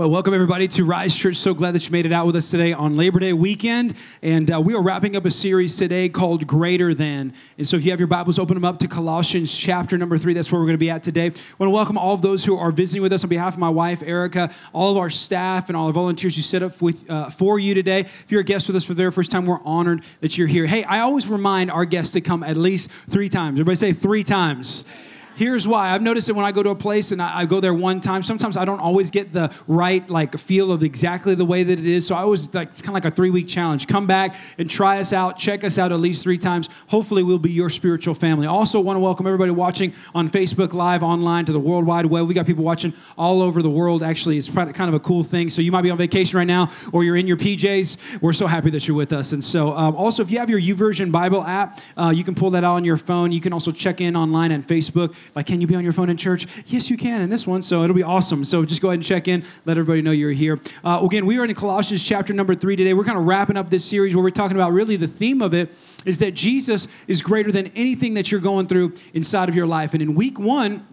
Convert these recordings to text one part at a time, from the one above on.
Well, welcome everybody to Rise Church. So glad that you made it out with us today on Labor Day weekend. And uh, we are wrapping up a series today called Greater Than. And so if you have your Bibles, open them up to Colossians chapter number three. That's where we're going to be at today. I want to welcome all of those who are visiting with us on behalf of my wife, Erica, all of our staff, and all the volunteers who set up with, uh, for you today. If you're a guest with us for the very first time, we're honored that you're here. Hey, I always remind our guests to come at least three times. Everybody say three times. Here's why. I've noticed that when I go to a place and I, I, go there one time, sometimes I don't always get the right like feel of exactly the way that it is. So I always like it's kind of like a three week challenge. Come back and try us out. Check us out at least three times. Hopefully, we'll be your spiritual family. Also, want to welcome everybody watching on Facebook Live, online to the World Wide Web. We got people watching all over the world. Actually, it's kind of a cool thing. So you might be on vacation right now, or you're in your PJs. We're so happy that you're with us. And so, um, also, if you have your YouVersion Bible app, uh, you can pull that out on your phone. You can also check in online on Facebook. Like, can you be on your phone? in church? Yes, you can in this one. So it'll be awesome. So just go ahead and check in. Let everybody know you're here. Uh, again, we are in Colossians chapter number three today. We're kind of wrapping up this series where we're talking about really the theme of it is that Jesus is greater than anything that you're going through inside of your life. And in week one,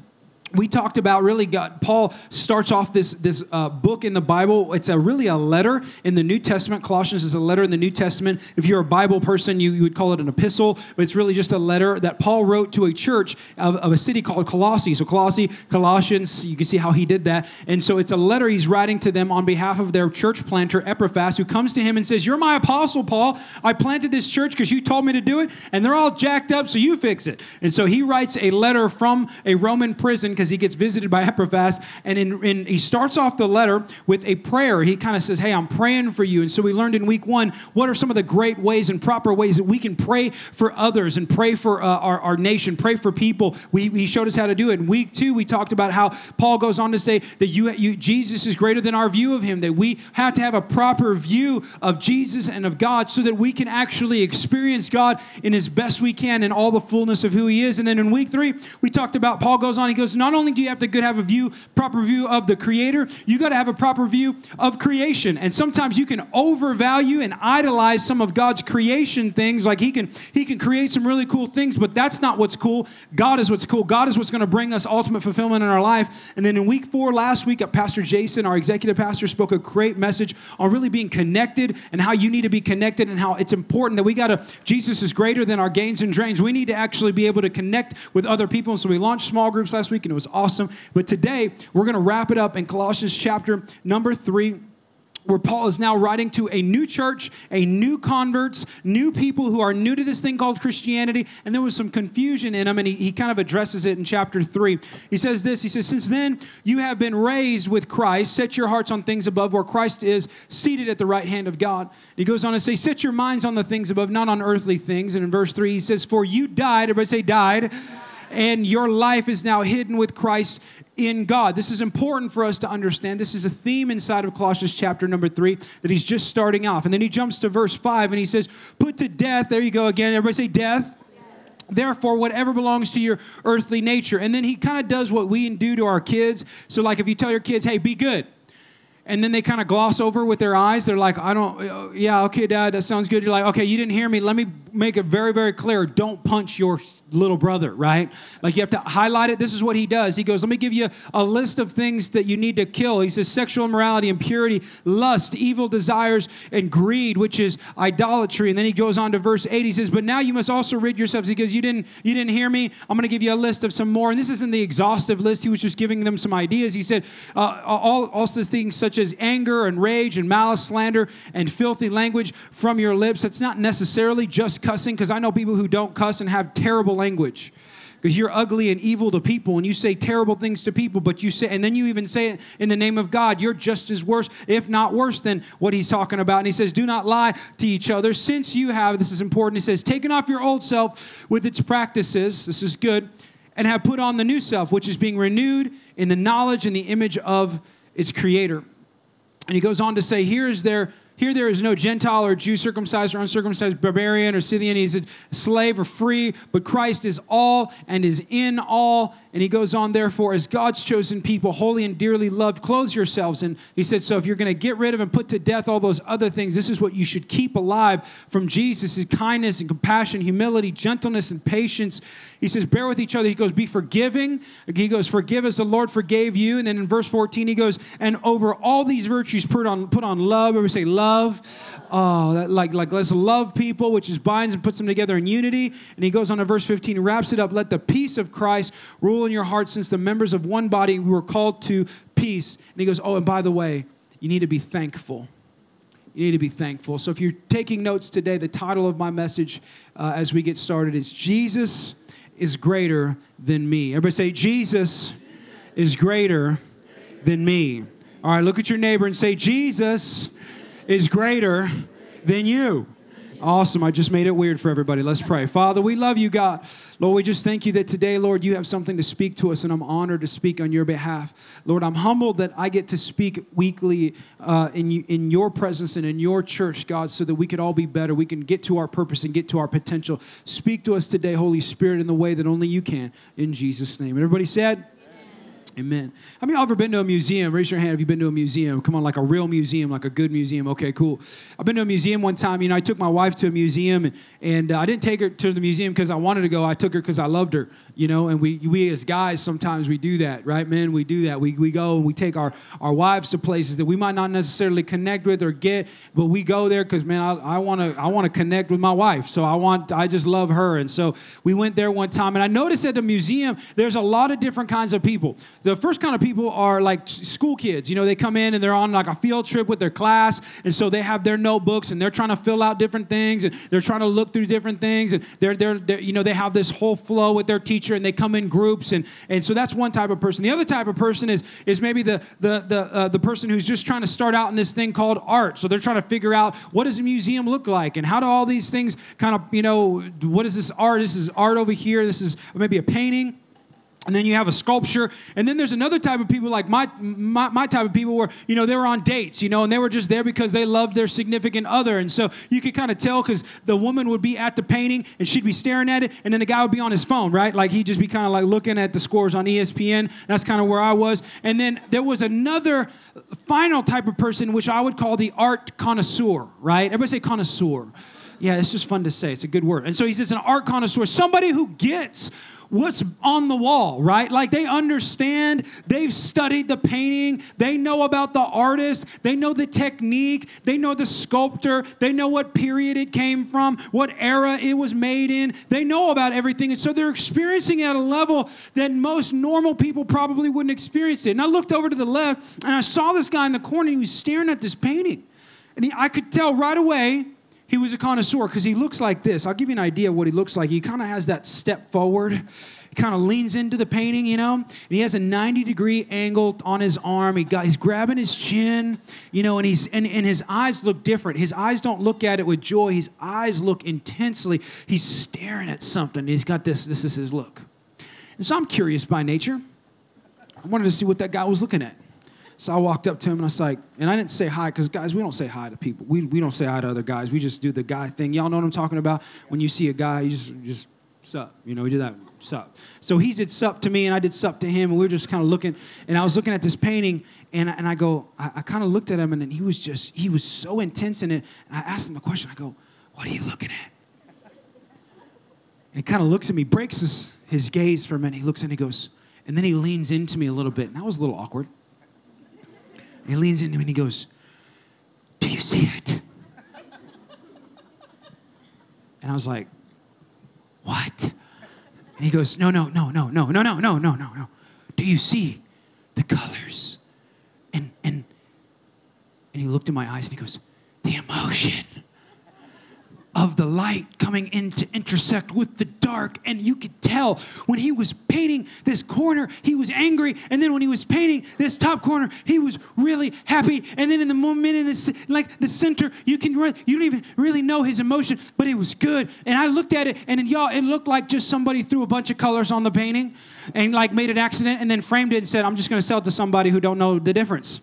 we talked about really God, Paul starts off this, this uh, book in the Bible. It's a really a letter in the New Testament. Colossians is a letter in the New Testament. If you're a Bible person, you, you would call it an epistle, but it's really just a letter that Paul wrote to a church of, of a city called Colossae. So Colossae, Colossians, you can see how he did that. And so it's a letter he's writing to them on behalf of their church planter, Epaphras, who comes to him and says, You're my apostle, Paul. I planted this church because you told me to do it, and they're all jacked up, so you fix it. And so he writes a letter from a Roman prison because he gets visited by Epaphras, and in, in, he starts off the letter with a prayer. He kind of says, Hey, I'm praying for you. And so we learned in week one what are some of the great ways and proper ways that we can pray for others and pray for uh, our, our nation, pray for people. We, he showed us how to do it. In week two, we talked about how Paul goes on to say that you, you, Jesus is greater than our view of him, that we have to have a proper view of Jesus and of God so that we can actually experience God in as best we can in all the fullness of who he is. And then in week three, we talked about Paul goes on, he goes, Not only do you have to have a view, proper view of the creator. You got to have a proper view of creation. And sometimes you can overvalue and idolize some of God's creation things. Like he can he can create some really cool things, but that's not what's cool. God is what's cool. God is what's going to bring us ultimate fulfillment in our life. And then in week four last week, uh, Pastor Jason, our executive pastor, spoke a great message on really being connected and how you need to be connected and how it's important that we got to Jesus is greater than our gains and drains. We need to actually be able to connect with other people. And so we launched small groups last week and was awesome. But today, we're going to wrap it up in Colossians chapter number three where Paul is now writing to a new church, a new converts, new people who are new to this thing called Christianity. And there was some confusion in them, and he, he kind of addresses it in chapter three. He says this He says, Since then you have been raised with Christ, set your hearts on things above where Christ is seated at the right hand of God. He goes on to say, Set your minds on the things above, not on earthly things. And in verse three, he says, For you died, everybody say, died and your life is now hidden with Christ in God. This is important for us to understand. This is a theme inside of Colossians chapter number three that he's just starting off. And then he jumps to verse five and he says, Put to death, there you go again. Everybody say, Death. Therefore, whatever belongs to your earthly nature. And then he kind of does what we do to our kids. So, like if you tell your kids, hey, be good, and then they kind of gloss over with their eyes. They're like, I don't, yeah, okay, dad, that sounds good. You're like, okay, you didn't hear me. Let me make it very, very clear. Don't punch your little brother, right? Like you have to highlight it. This is what he does. He goes, let me give you a list of things that you need to kill. He says, sexual immorality, impurity, lust, evil desires, and greed, which is idolatry. And then he goes on to verse 8. He says, but now you must also rid yourselves because you didn't, you didn't hear me. I'm going to give you a list of some more. And this isn't the exhaustive list. He was just giving them some ideas. He said, uh, all, also things such such as anger and rage and malice, slander, and filthy language from your lips. It's not necessarily just cussing, because I know people who don't cuss and have terrible language. Because you're ugly and evil to people and you say terrible things to people but you say and then you even say it in the name of god you're just as worse if not worse than what he's talking about. And he says do not lie to each other. Since you have this is important he says taken off your old self with its practices this is good and have put on the new self which is being renewed in the knowledge and the image of its creator and he goes on to say, here's their Here there is no Gentile or Jew, circumcised or uncircumcised, barbarian or Scythian. He's a slave or free, but Christ is all and is in all. And he goes on, therefore, as God's chosen people, holy and dearly loved, clothe yourselves. And he said, so if you're going to get rid of and put to death all those other things, this is what you should keep alive from Jesus kindness and compassion, humility, gentleness, and patience. He says, bear with each other. He goes, be forgiving. He goes, forgive as the Lord forgave you. And then in verse 14, he goes, and over all these virtues put on, put on love. Everybody say love. Oh, that, like, like let's love people, which is binds and puts them together in unity. And he goes on to verse 15, wraps it up. Let the peace of Christ rule in your hearts, since the members of one body were called to peace. And he goes, Oh, and by the way, you need to be thankful. You need to be thankful. So if you're taking notes today, the title of my message uh, as we get started is Jesus is greater than me. Everybody say, Jesus is greater than me. All right, look at your neighbor and say, Jesus is greater than you. Awesome. I just made it weird for everybody. Let's pray. Father, we love you, God. Lord, we just thank you that today, Lord, you have something to speak to us, and I'm honored to speak on your behalf. Lord, I'm humbled that I get to speak weekly uh, in, in your presence and in your church, God, so that we could all be better. We can get to our purpose and get to our potential. Speak to us today, Holy Spirit, in the way that only you can. In Jesus' name. And everybody said, Amen. How many of you ever been to a museum? Raise your hand if you've been to a museum. Come on, like a real museum, like a good museum. Okay, cool. I've been to a museum one time. You know, I took my wife to a museum, and, and uh, I didn't take her to the museum because I wanted to go. I took her because I loved her. You know, and we we as guys sometimes we do that, right? Men, we do that. We we go and we take our our wives to places that we might not necessarily connect with or get, but we go there because man, I want to I want to connect with my wife. So I want I just love her, and so we went there one time, and I noticed at the museum there's a lot of different kinds of people the first kind of people are like school kids. You know, they come in and they're on like a field trip with their class, and so they have their notebooks and they're trying to fill out different things and they're trying to look through different things and they're they're, they're you know they have this whole flow with their teacher and they come in groups and and so that's one type of person. The other type of person is is maybe the the the uh, the person who's just trying to start out in this thing called art. So they're trying to figure out what does a museum look like and how do all these things kind of you know what is this art? This is art over here. This is maybe a painting and then you have a sculpture. And then there's another type of people like my, my, my type of people where you know they were on dates you know and they were just there because they loved their significant other. And so you could kind of tell because the woman would be at the painting and she'd be staring at it and then the guy would be on his phone right? Like he'd just be kind of like looking at the scores on espn that's kind of where i was. And then there was another final type of person which i would call the art connoisseur right? Everybody say connoisseur yeah it's just fun to say it's a good word and so he says an art connoisseur somebody who gets what's on the wall, right? Like they understand, they've studied the painting, they know about the artist, they know the technique, they know the sculptor, they know what period it came from, what era it was made in, they know about everything. And so they're experiencing it at a level that most normal people probably wouldn't experience it. And I looked over to the left and I saw this guy in the corner, he was staring at this painting. And he, I could tell right away he was a connoisseur because he looks like this. I'll give you an idea of what he looks like. He kind of has that step forward. He kind of leans into the painting, you know, and he has a 90 degree angle on his arm. He got, he's grabbing his chin, you know, and he's and, and his eyes look different. His eyes don't look at it with joy. His eyes look intensely. He's staring at something. He's got this. This is his look. And so I'm curious by nature. I wanted to see what that guy was looking at. So I walked up to him and I was like, and I didn't say hi because guys, we don't say hi to people. We, we don't say hi to other guys. We just do the guy thing. Y'all know what I'm talking about? When you see a guy, you just just sup. You know, we do that sup. So he did sup to me and I did sup to him, and we were just kind of looking. And I was looking at this painting, and and I go, I, I kind of looked at him, and he was just he was so intense in it. And I asked him a question. I go, What are you looking at? And he kind of looks at me, breaks his, his gaze for a minute. He looks and he goes, and then he leans into me a little bit. And that was a little awkward. He leans into me and he goes, Do you see it? And I was like, What? And he goes, No, no, no, no, no, no, no, no, no, no, no. Do you see the colors? And and and he looked in my eyes and he goes, The emotion of the light coming in to intersect with the dark. And you could tell when he was painting this corner, he was angry. And then when he was painting this top corner, he was really happy. And then in the moment in this, like the center, you can you don't even really know his emotion, but it was good. And I looked at it, and y'all, it looked like just somebody threw a bunch of colors on the painting and like made an accident and then framed it and said, I'm just gonna sell it to somebody who don't know the difference.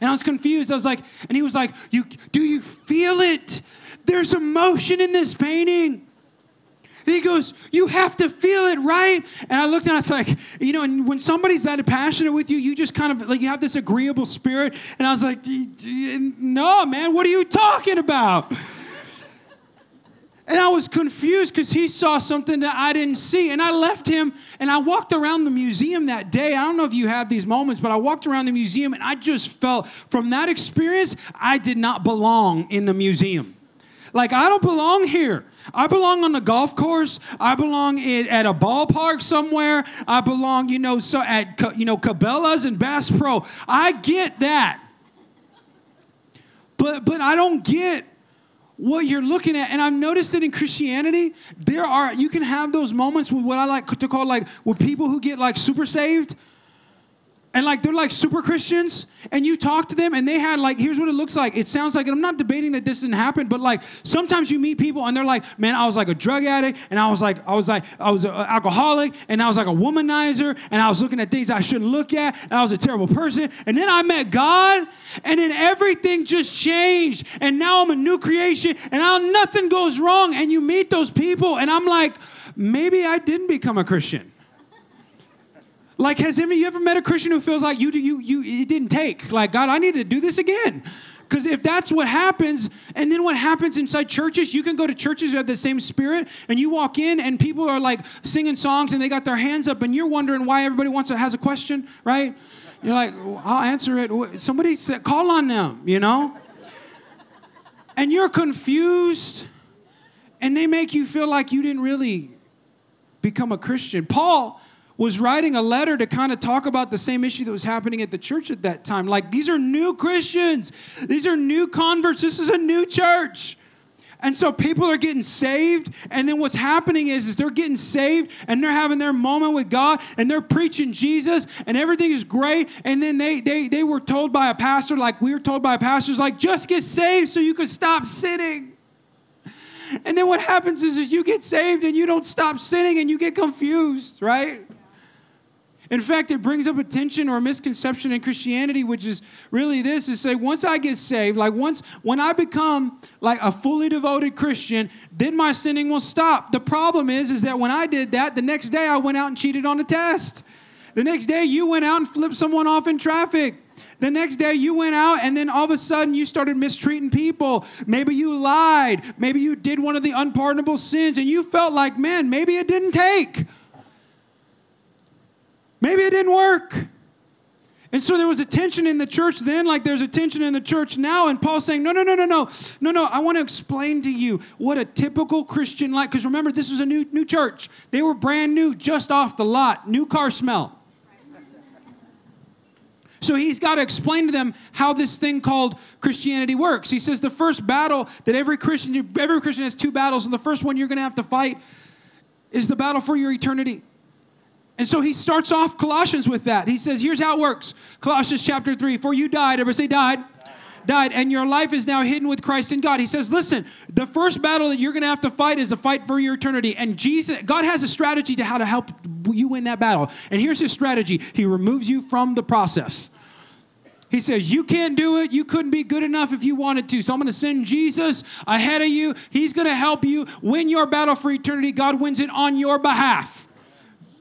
And I was confused. I was like, and he was like, you, do you feel it? There's emotion in this painting. And he goes, You have to feel it, right? And I looked and I was like, You know, and when somebody's that passionate with you, you just kind of like, you have this agreeable spirit. And I was like, No, man, what are you talking about? And I was confused because he saw something that I didn't see. And I left him and I walked around the museum that day. I don't know if you have these moments, but I walked around the museum and I just felt from that experience, I did not belong in the museum. Like, I don't belong here. I belong on the golf course. I belong in, at a ballpark somewhere. I belong, you know, so at you know Cabela's and Bass Pro. I get that, but but I don't get what you're looking at. And I've noticed that in Christianity, there are, you can have those moments with what I like to call like, with people who get like super saved. And like they're like super Christians, and you talk to them, and they had like, here's what it looks like. It sounds like, I'm not debating that this didn't happen, but like sometimes you meet people and they're like, man, I was like a drug addict, and I was like, I was like, I was an alcoholic, and I was like a womanizer, and I was looking at things I shouldn't look at, and I was a terrible person. And then I met God, and then everything just changed, and now I'm a new creation, and now nothing goes wrong. And you meet those people, and I'm like, maybe I didn't become a Christian. Like, has any you ever met a Christian who feels like you you you it didn't take? Like, God, I need to do this again. Because if that's what happens, and then what happens inside churches, you can go to churches who have the same spirit, and you walk in, and people are like singing songs, and they got their hands up, and you're wondering why everybody wants to has a question, right? You're like, I'll answer it. Somebody said, call on them, you know. and you're confused, and they make you feel like you didn't really become a Christian. Paul was writing a letter to kind of talk about the same issue that was happening at the church at that time. Like, these are new Christians, these are new converts, this is a new church. And so people are getting saved, and then what's happening is, is they're getting saved and they're having their moment with God and they're preaching Jesus and everything is great. And then they they they were told by a pastor, like we were told by pastors, like just get saved so you can stop sinning. And then what happens is, is you get saved and you don't stop sinning and you get confused, right? In fact, it brings up a tension or a misconception in Christianity, which is really this is say, once I get saved, like once when I become like a fully devoted Christian, then my sinning will stop. The problem is, is that when I did that, the next day I went out and cheated on the test. The next day you went out and flipped someone off in traffic. The next day you went out and then all of a sudden you started mistreating people. Maybe you lied. Maybe you did one of the unpardonable sins and you felt like, man, maybe it didn't take. Maybe it didn't work. And so there was a tension in the church then, like there's a tension in the church now. And Paul's saying, No, no, no, no, no, no, no. I want to explain to you what a typical Christian life, because remember, this was a new, new church. They were brand new, just off the lot, new car smell. So he's got to explain to them how this thing called Christianity works. He says the first battle that every Christian, every Christian has two battles, and the first one you're going to have to fight is the battle for your eternity. And so he starts off Colossians with that. He says, here's how it works Colossians chapter 3 For you died, ever say died? Died, and your life is now hidden with Christ in God. He says, Listen, the first battle that you're going to have to fight is a fight for your eternity. And Jesus, God has a strategy to how to help you win that battle. And here's his strategy He removes you from the process. He says, You can't do it. You couldn't be good enough if you wanted to. So I'm going to send Jesus ahead of you. He's going to help you win your battle for eternity. God wins it on your behalf.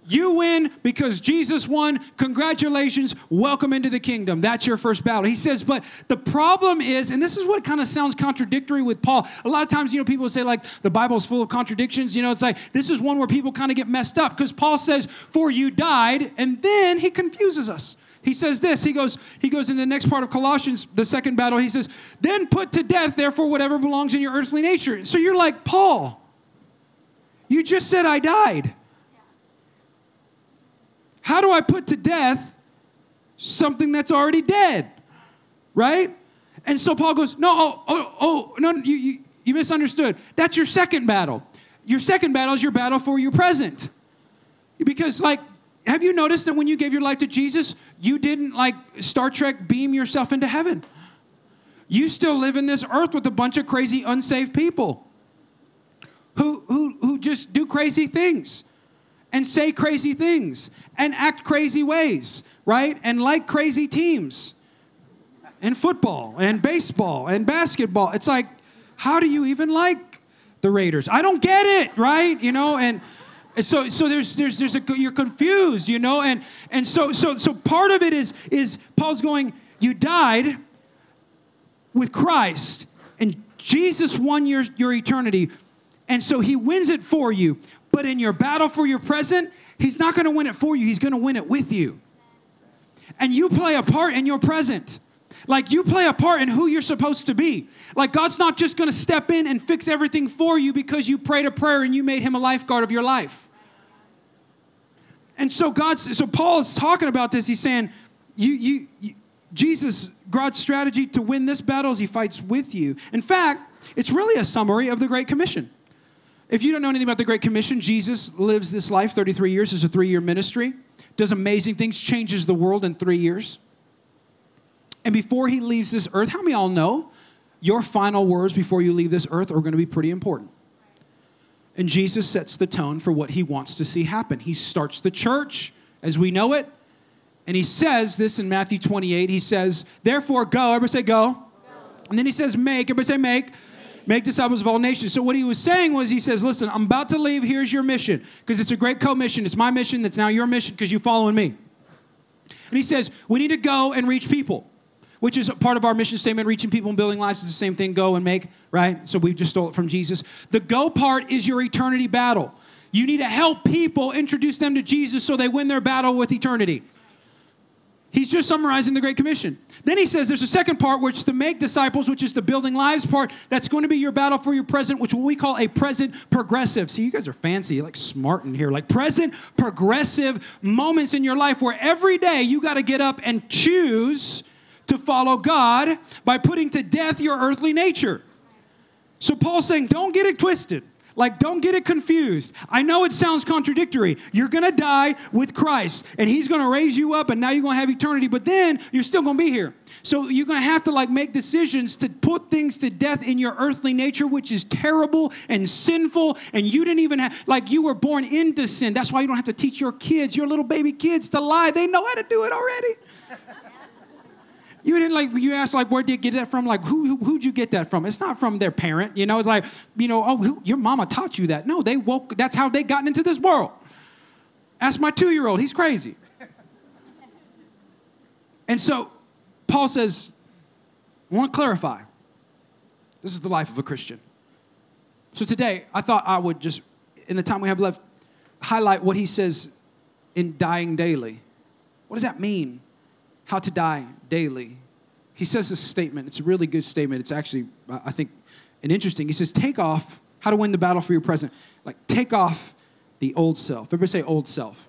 You win because Jesus won. Congratulations. Welcome into the kingdom. That's your first battle. He says, but the problem is, and this is what kind of sounds contradictory with Paul. A lot of times, you know, people say, like, the Bible's full of contradictions. You know, it's like, this is one where people kind of get messed up because Paul says, for you died, and then he confuses us. He says this. He goes, he goes in the next part of Colossians, the second battle, he says, then put to death, therefore, whatever belongs in your earthly nature. So you're like, Paul, you just said I died. How do I put to death something that's already dead? Right? And so Paul goes, No, oh, oh, oh no, you, you, you misunderstood. That's your second battle. Your second battle is your battle for your present. Because, like, have you noticed that when you gave your life to Jesus, you didn't, like, Star Trek beam yourself into heaven? You still live in this earth with a bunch of crazy, unsaved people who, who, who just do crazy things and say crazy things and act crazy ways, right? And like crazy teams. and football and baseball and basketball. It's like, how do you even like the Raiders? I don't get it, right? You know, and so so there's there's there's a you're confused, you know, and and so so so part of it is is Paul's going, you died with Christ, and Jesus won your, your eternity, and so he wins it for you. But in your battle for your present, he's not going to win it for you, he's going to win it with you. And you play a part in your present. Like you play a part in who you're supposed to be. Like God's not just going to step in and fix everything for you because you prayed a prayer and you made him a lifeguard of your life. And so God's so Paul is talking about this. He's saying, you, you, you Jesus, God's strategy to win this battle is he fights with you. In fact, it's really a summary of the Great Commission. If you don't know anything about the Great Commission, Jesus lives this life 33 years, it's a three year ministry, does amazing things, changes the world in three years. And before he leaves this earth, how many all know your final words before you leave this earth are going to be pretty important? And Jesus sets the tone for what he wants to see happen. He starts the church as we know it. And he says this in Matthew 28. He says, Therefore, go. Everybody say, go. go. And then he says, Make. Everybody say, make. Make. Disciples of all nations. So, what he was saying was, he says, Listen, I'm about to leave. Here's your mission. Because it's a great commission. It's my mission. That's now your mission because you're following me. And he says, We need to go and reach people which is part of our mission statement reaching people and building lives is the same thing go and make, right? So we just stole it from Jesus. The go part is your eternity battle. You need to help people introduce them to Jesus so they win their battle with eternity. He's just summarizing the Great Commission. Then he says there's a second part, which is to make disciples, which is the building lives part. That's going to be your battle for your present, which we call a present progressive. See, you guys are fancy, like smart in here. Like present progressive moments in your life where every day you got to get up and choose to follow God by putting to death your earthly nature. So Paul's saying, don't get it twisted. Like, don't get it confused. I know it sounds contradictory. You're going to die with Christ, and He's going to raise you up, and now you're going to have eternity, but then you're still going to be here. So you're going to have to like make decisions to put things to death in your earthly nature, which is terrible and sinful, and you didn't even have, like, you were born into sin. That's why you don't have to teach your kids, your little baby kids, to lie. They know how to do it already. You didn't like, you asked, like, where did you get that from? Like, who, who, who'd you get that from? It's not from their parent. You know, it's like, you know, oh, who, your mama taught you that. No, they woke, that's how they gotten into this world. Ask my two year old, he's crazy. And so Paul says, I want to clarify this is the life of a Christian. So today, I thought I would just, in the time we have left, highlight what he says in dying daily. What does that mean? How to die daily. He says this statement. It's a really good statement. It's actually, I think, an interesting. He says, Take off how to win the battle for your present. Like, take off the old self. Everybody say old self.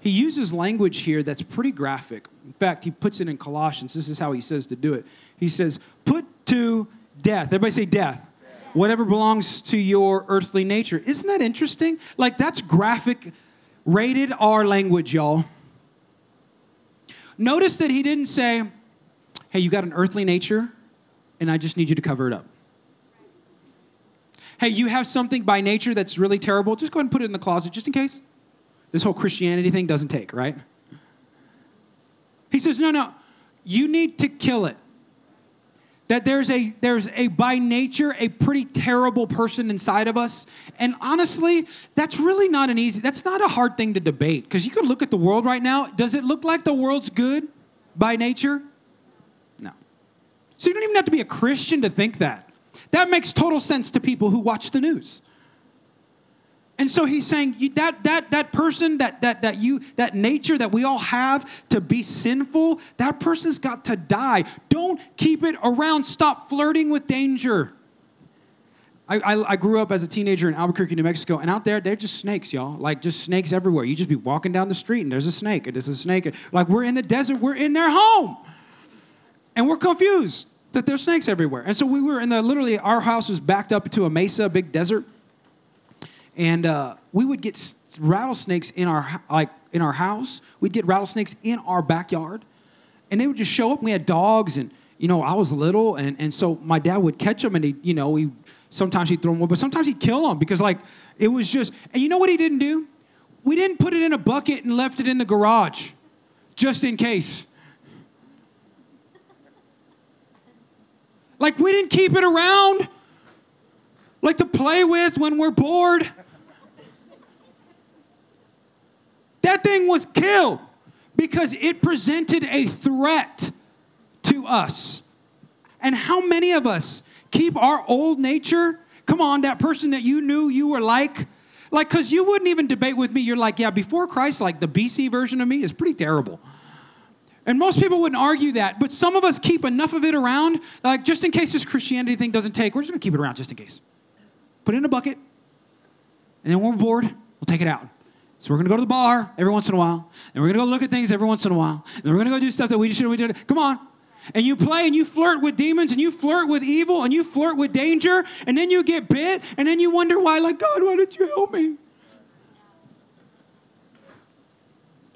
He uses language here that's pretty graphic. In fact, he puts it in Colossians. This is how he says to do it. He says, Put to death. Everybody say death. death. Whatever belongs to your earthly nature. Isn't that interesting? Like, that's graphic, rated R language, y'all. Notice that he didn't say, hey, you got an earthly nature, and I just need you to cover it up. Hey, you have something by nature that's really terrible, just go ahead and put it in the closet just in case. This whole Christianity thing doesn't take, right? He says, no, no, you need to kill it that there's a there's a by nature a pretty terrible person inside of us. And honestly that's really not an easy that's not a hard thing to debate. Because you can look at the world right now. Does it look like the world's good by nature? No. So you don't even have to be a christian to think that. That makes total sense to people who watch the news and so he's saying that that that person that that that you that nature that we all have to be sinful, that person's got to die. Don't keep it around. Stop flirting with danger. I, I, I, grew up as a teenager in Albuquerque, New Mexico, and out there, they're just snakes, y'all. Like, just snakes everywhere. You just be walking down the street, and there's a snake, and there's a snake. Like, we're in the desert, we're in their home. And we're confused that there's snakes everywhere. And so we were in the, literally, our house was backed up to a mesa, a big desert and uh, we would get rattlesnakes in our like in our house. We'd get rattlesnakes in our backyard, and they would just show up. We had dogs, and you know I was little, and and so my dad would catch them, and he you know he sometimes he'd throw them, away, but sometimes he'd kill them because like it was just. And you know what he didn't do? We didn't put it in a bucket and left it in the garage, just in case. Like we didn't keep it around, like to play with when we're bored. That thing was killed because it presented a threat to us. And how many of us keep our old nature? Come on, that person that you knew you were like, like, because you wouldn't even debate with me. You're like, yeah, before Christ, like the BC version of me is pretty terrible. And most people wouldn't argue that, but some of us keep enough of it around, like just in case this Christianity thing doesn't take, we're just gonna keep it around just in case. Put it in a bucket, and then when we're bored, we'll take it out. So we're gonna go to the bar every once in a while, and we're gonna go look at things every once in a while, and we're gonna go do stuff that we just shouldn't We do. Come on. And you play and you flirt with demons and you flirt with evil and you flirt with danger, and then you get bit, and then you wonder why, like, God, why didn't you help me?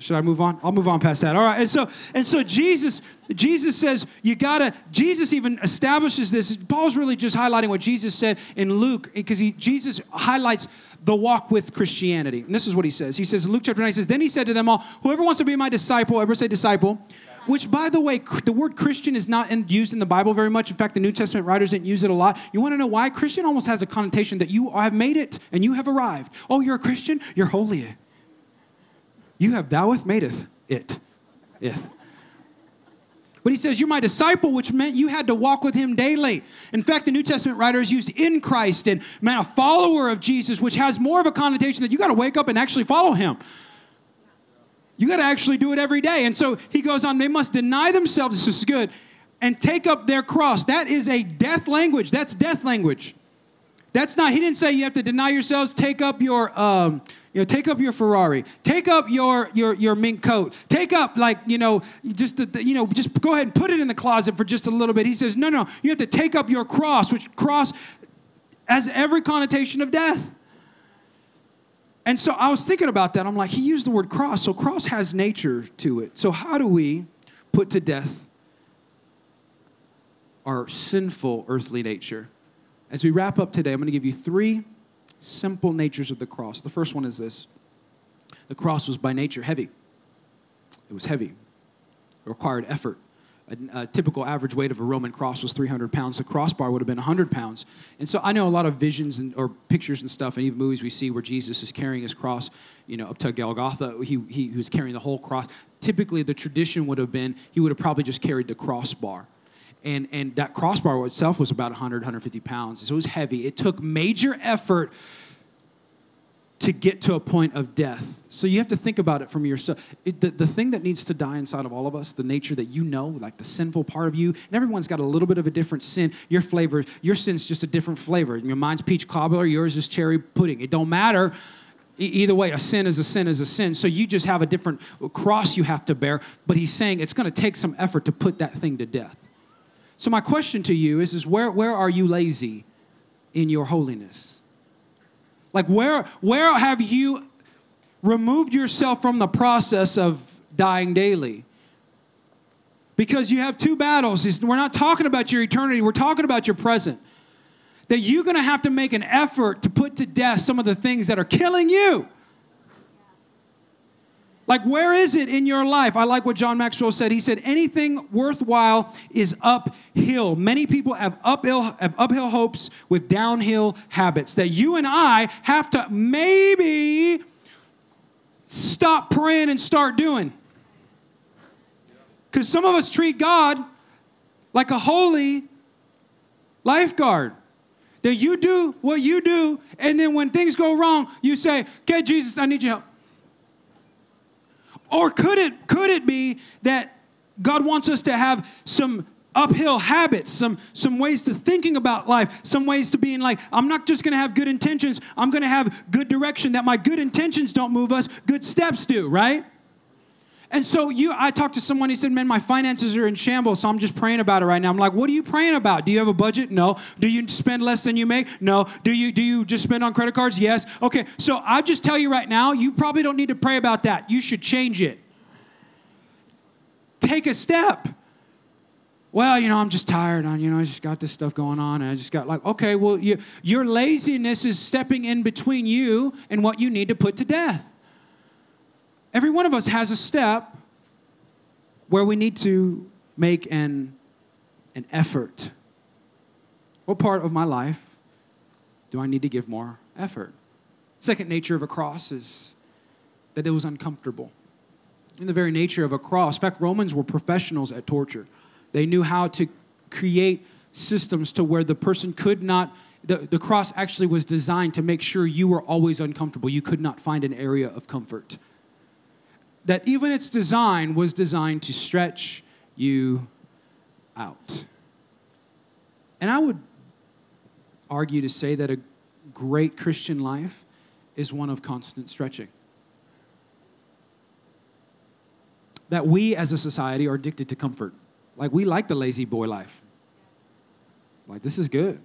Should I move on? I'll move on past that. All right. And so, and so Jesus, Jesus says you gotta. Jesus even establishes this. Paul's really just highlighting what Jesus said in Luke because he Jesus highlights the walk with Christianity. And this is what he says. He says, Luke chapter 9, he says, Then he said to them all, Whoever wants to be my disciple, ever say disciple, which by the way, the word Christian is not in, used in the Bible very much. In fact, the New Testament writers didn't use it a lot. You want to know why? Christian almost has a connotation that you have made it and you have arrived. Oh, you're a Christian? You're holy. You have thoueth madeth it. If. But he says, You're my disciple, which meant you had to walk with him daily. In fact, the New Testament writers used in Christ and man, a follower of Jesus, which has more of a connotation that you got to wake up and actually follow him. You got to actually do it every day. And so he goes on, they must deny themselves, this is good, and take up their cross. That is a death language. That's death language. That's not, he didn't say you have to deny yourselves, take up your, um, you know, take up your Ferrari, take up your your your mink coat, take up like you know, just the, the, you know, just go ahead and put it in the closet for just a little bit. He says, no, no, you have to take up your cross, which cross has every connotation of death. And so I was thinking about that. I'm like, he used the word cross, so cross has nature to it. So how do we put to death our sinful earthly nature? As we wrap up today, I'm going to give you three simple natures of the cross. The first one is this the cross was by nature heavy, it was heavy, it required effort. A, a, typical average weight of a Roman cross was 300 pounds. The crossbar would have been 100 pounds. And so I know a lot of visions and, or pictures and stuff, and even movies we see where Jesus is carrying his cross, you know, up to Golgotha. He, he, he was carrying the whole cross. Typically, the tradition would have been he would have probably just carried the crossbar and, and that crossbar itself was about 100 150 pounds. So it was heavy. It took major effort to get to a point of death. So you have to think about it from yourself. It, the, the thing that needs to die inside of all of us the nature that you know like the sinful part of you and everyone's got a little bit of a different sin. Your flavor your sin's just a different flavor. Your mine's peach cobbler yours is cherry pudding. It don't matter. Either way, a sin is a sin is a sin. So you just have a different cross you have to bear. But he's saying it's going to take some effort to put that thing to death. So my question to you is, is where, where are you lazy in your holiness? Like where, where have you removed yourself from the process of dying daily? Because you have two battles. We're not talking about your eternity, we're talking about your present. That you're gonna have to make an effort to put to death some of the things that are killing you. Like, where is it in your life? I like what John Maxwell said. He said, anything worthwhile is uphill. Many people have uphill, have uphill hopes with downhill habits that you and I have to maybe stop praying and start doing. Because some of us treat God like a holy lifeguard. That you do what you do, and then when things go wrong, you say, Okay, Jesus, I need your help. Or could it, could it be that God wants us to have some uphill habits, some, some ways to thinking about life, some ways to being like, I'm not just gonna have good intentions, I'm gonna have good direction, that my good intentions don't move us, good steps do, right? And so you, I talked to someone. He said, "Man, my finances are in shambles, so I'm just praying about it right now." I'm like, "What are you praying about? Do you have a budget? No. Do you spend less than you make? No. Do you do you just spend on credit cards? Yes. Okay. So I just tell you right now, you probably don't need to pray about that. You should change it. Take a step. Well, you know, I'm just tired. I, you know, I just got this stuff going on, and I just got like, okay, well, you, your laziness is stepping in between you and what you need to put to death. Every one of us has a step where we need to make an, an effort What part of my life do I need to give more effort? Second nature of a cross is that it was uncomfortable. In the very nature of a cross, in fact, Romans were professionals at torture. They knew how to create systems to where the person could not, the, the cross actually was designed to make sure you were always uncomfortable. You could not find an area of comfort. That even its design was designed to stretch you out. And I would argue to say that a great Christian life is one of constant stretching. That we as a society are addicted to comfort. Like we like the lazy boy life. Like this is good.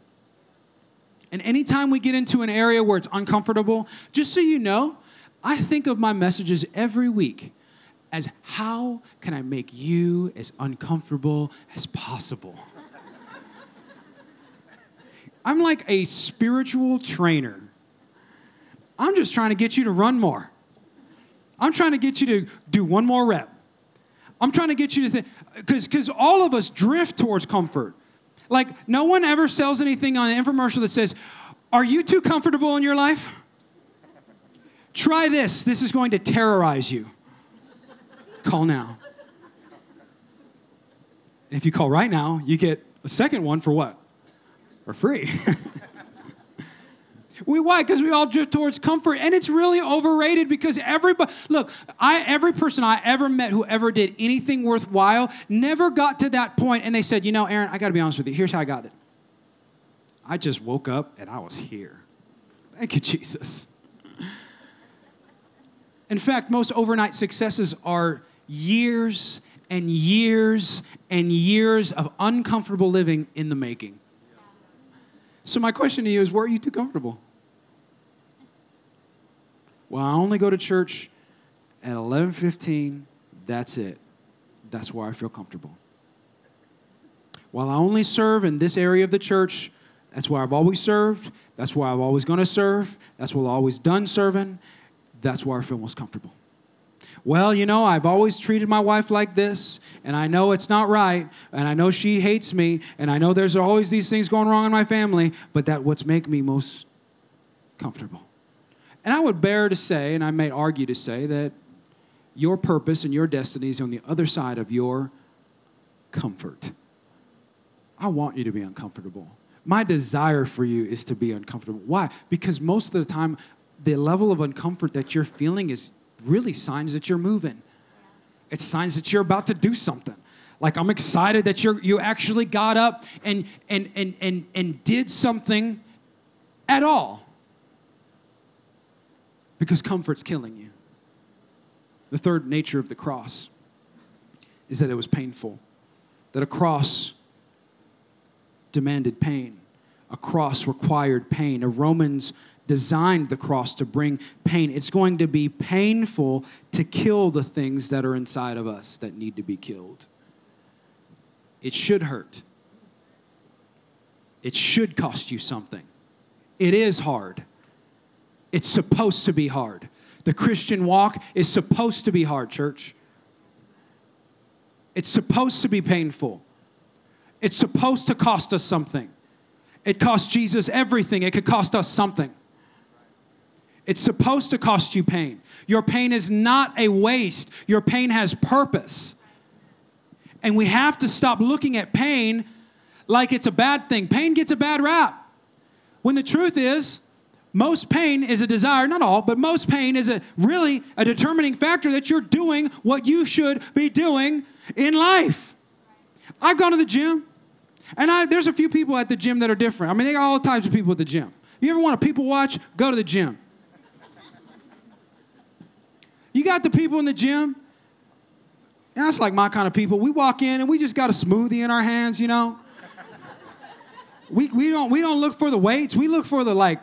And anytime we get into an area where it's uncomfortable, just so you know, I think of my messages every week as how can I make you as uncomfortable as possible? I'm like a spiritual trainer. I'm just trying to get you to run more. I'm trying to get you to do one more rep. I'm trying to get you to think, because because all of us drift towards comfort. Like no one ever sells anything on an infomercial that says, "Are you too comfortable in your life? Try this. This is going to terrorize you." Call now. And if you call right now, you get a second one for what? For free. we why? Because we all drift towards comfort, and it's really overrated. Because everybody, look, I every person I ever met who ever did anything worthwhile never got to that point, and they said, you know, Aaron, I got to be honest with you. Here's how I got it. I just woke up and I was here. Thank you, Jesus. In fact, most overnight successes are years and years and years of uncomfortable living in the making. So my question to you is, where are you too comfortable? Well, I only go to church at 11:15. That's it. That's where I feel comfortable. While I only serve in this area of the church, that's where I've always served. That's where I'm always going to serve. That's where I've always done serving. That's where I feel most comfortable. Well, you know, I've always treated my wife like this, and I know it's not right, and I know she hates me, and I know there's always these things going wrong in my family, but that what's make me most comfortable. And I would bear to say, and I may argue to say, that your purpose and your destiny is on the other side of your comfort. I want you to be uncomfortable. My desire for you is to be uncomfortable. Why? Because most of the time, the level of uncomfort that you're feeling is really signs that you're moving. It's signs that you're about to do something. Like I'm excited that you're you actually got up and and and and and did something at all. Because comfort's killing you. The third nature of the cross is that it was painful. That a cross demanded pain. A cross required pain. A Romans designed the cross to bring pain. It's going to be painful to kill the things that are inside of us that need to be killed. It should hurt. It should cost you something. It is hard. It's supposed to be hard. The Christian walk is supposed to be hard, church. It's supposed to be painful. It's supposed to cost us something. It cost Jesus everything. It could cost us something. It's supposed to cost you pain. Your pain is not a waste, your pain has purpose. And we have to stop looking at pain like it's a bad thing. Pain gets a bad rap. When the truth is, most pain is a desire, not all, but most pain is a really a determining factor that you're doing what you should be doing in life. I've gone to the gym, and I, there's a few people at the gym that are different. I mean, they got all types of people at the gym. You ever want to people watch? Go to the gym. You got the people in the gym. That's like my kind of people. We walk in and we just got a smoothie in our hands, you know. We, we don't we don't look for the weights. We look for the like.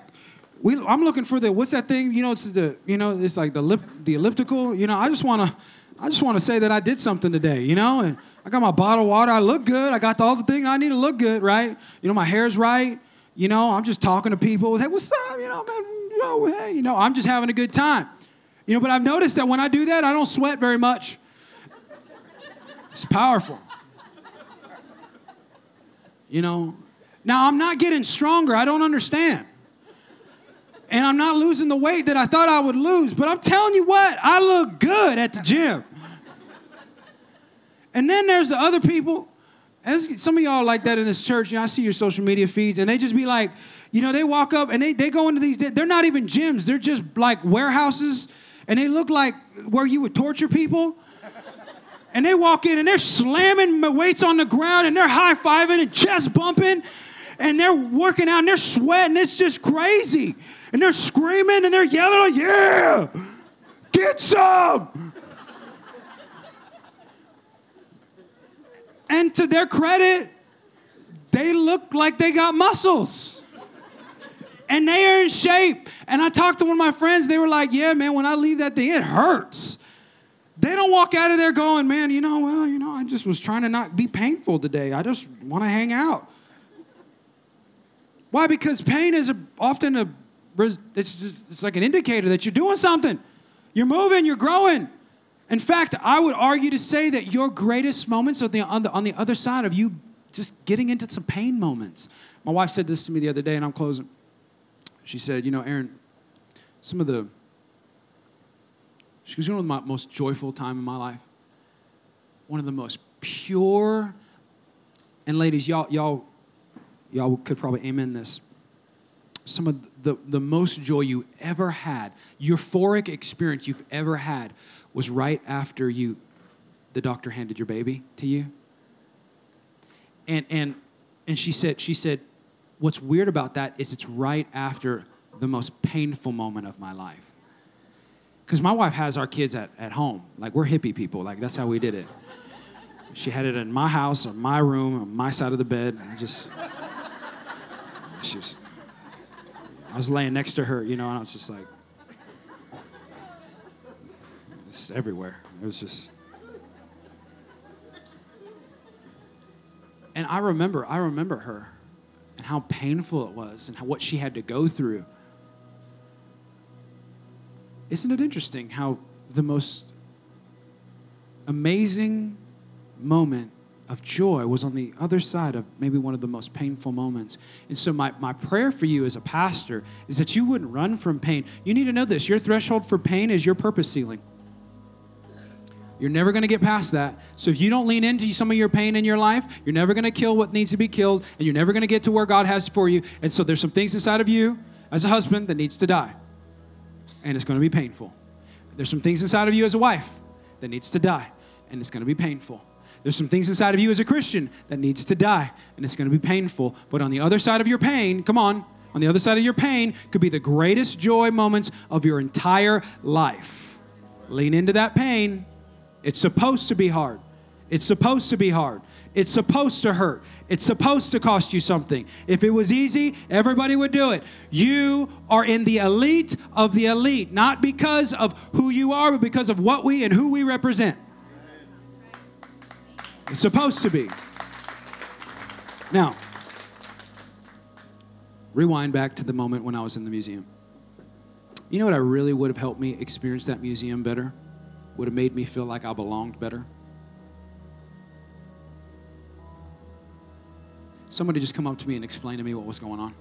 We, I'm looking for the what's that thing? You know, it's the you know it's like the lip the elliptical. You know, I just want to I just want to say that I did something today. You know, and I got my bottle of water. I look good. I got all the things I need to look good, right? You know, my hair's right. You know, I'm just talking to people. Hey, what's up? You know, man. Know, hey, you know, I'm just having a good time. You know, but I've noticed that when I do that, I don't sweat very much. It's powerful. You know, Now, I'm not getting stronger. I don't understand. And I'm not losing the weight that I thought I would lose. But I'm telling you what, I look good at the gym. And then there's the other people. As some of y'all like that in this church. You know, I see your social media feeds, and they just be like, you know, they walk up and they, they go into these, they're not even gyms, they're just like warehouses, and they look like where you would torture people. And they walk in and they're slamming weights on the ground and they're high fiving and chest bumping and they're working out and they're sweating. It's just crazy. And they're screaming and they're yelling, yeah, get some. and to their credit, they look like they got muscles. And they are in shape. And I talked to one of my friends, they were like, yeah, man, when I leave that thing, it hurts. They don't walk out of there going, man, you know, well, you know, I just was trying to not be painful today. I just want to hang out. Why? Because pain is a, often a, it's, just, it's like an indicator that you're doing something. You're moving, you're growing. In fact, I would argue to say that your greatest moments are the, on, the, on the other side of you just getting into some pain moments. My wife said this to me the other day, and I'm closing. She said, You know, Aaron, some of the she goes, You know, my most joyful time in my life? One of the most pure, and ladies, y'all, y'all, y'all could probably amen this. Some of the, the most joy you ever had, euphoric experience you've ever had, was right after you, the doctor handed your baby to you. And and and she said, she said, what's weird about that is it's right after the most painful moment of my life because my wife has our kids at, at home. Like, we're hippie people. Like, that's how we did it. She had it in my house, or my room, on my side of the bed. And just, she was, I was laying next to her, you know, and I was just like, it's everywhere. It was just. And I remember, I remember her and how painful it was and how, what she had to go through. Isn't it interesting how the most amazing moment of joy was on the other side of maybe one of the most painful moments. And so, my, my prayer for you as a pastor is that you wouldn't run from pain. You need to know this your threshold for pain is your purpose ceiling. You're never going to get past that. So, if you don't lean into some of your pain in your life, you're never going to kill what needs to be killed, and you're never going to get to where God has for you. And so, there's some things inside of you as a husband that needs to die and it's going to be painful. There's some things inside of you as a wife that needs to die, and it's going to be painful. There's some things inside of you as a Christian that needs to die, and it's going to be painful. But on the other side of your pain, come on, on the other side of your pain could be the greatest joy moments of your entire life. Lean into that pain. It's supposed to be hard. It's supposed to be hard. It's supposed to hurt. It's supposed to cost you something. If it was easy, everybody would do it. You are in the elite of the elite, not because of who you are, but because of what we and who we represent. It's supposed to be. Now, rewind back to the moment when I was in the museum. You know what I really would have helped me experience that museum better? Would have made me feel like I belonged better? somebody just come up to me and explain to me what was going on.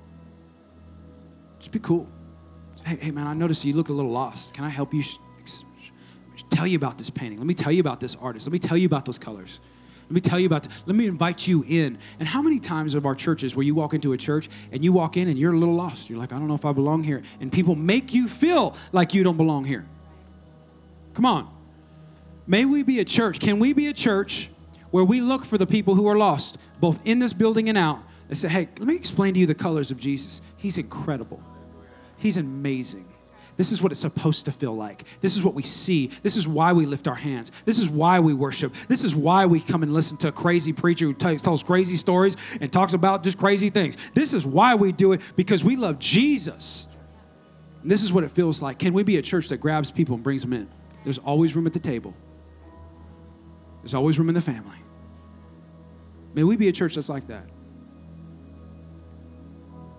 Just be cool. Hey, hey man, I noticed you look a little lost. Can I help you tell you about this painting? Let me tell you about this artist. Let me tell you about those colors. Let me tell you about, let me invite you in. And how many times of our churches where you walk into a church and you walk in and you're a little lost? You're like, I don't know if I belong here. And people make you feel like you don't belong here. Come on. May we be a church. Can we be a church where we look for the people who are lost, both in this building and out. They say, hey, let me explain to you the colors of Jesus. He's incredible. He's amazing. This is what it's supposed to feel like. This is what we see. This is why we lift our hands. This is why we worship. This is why we come and listen to a crazy preacher who t- tells crazy stories and talks about just crazy things. This is why we do it because we love Jesus. And this is what it feels like. Can we be a church that grabs people and brings them in? There's always room at the table. There's always room in the family. May we be a church that's like that.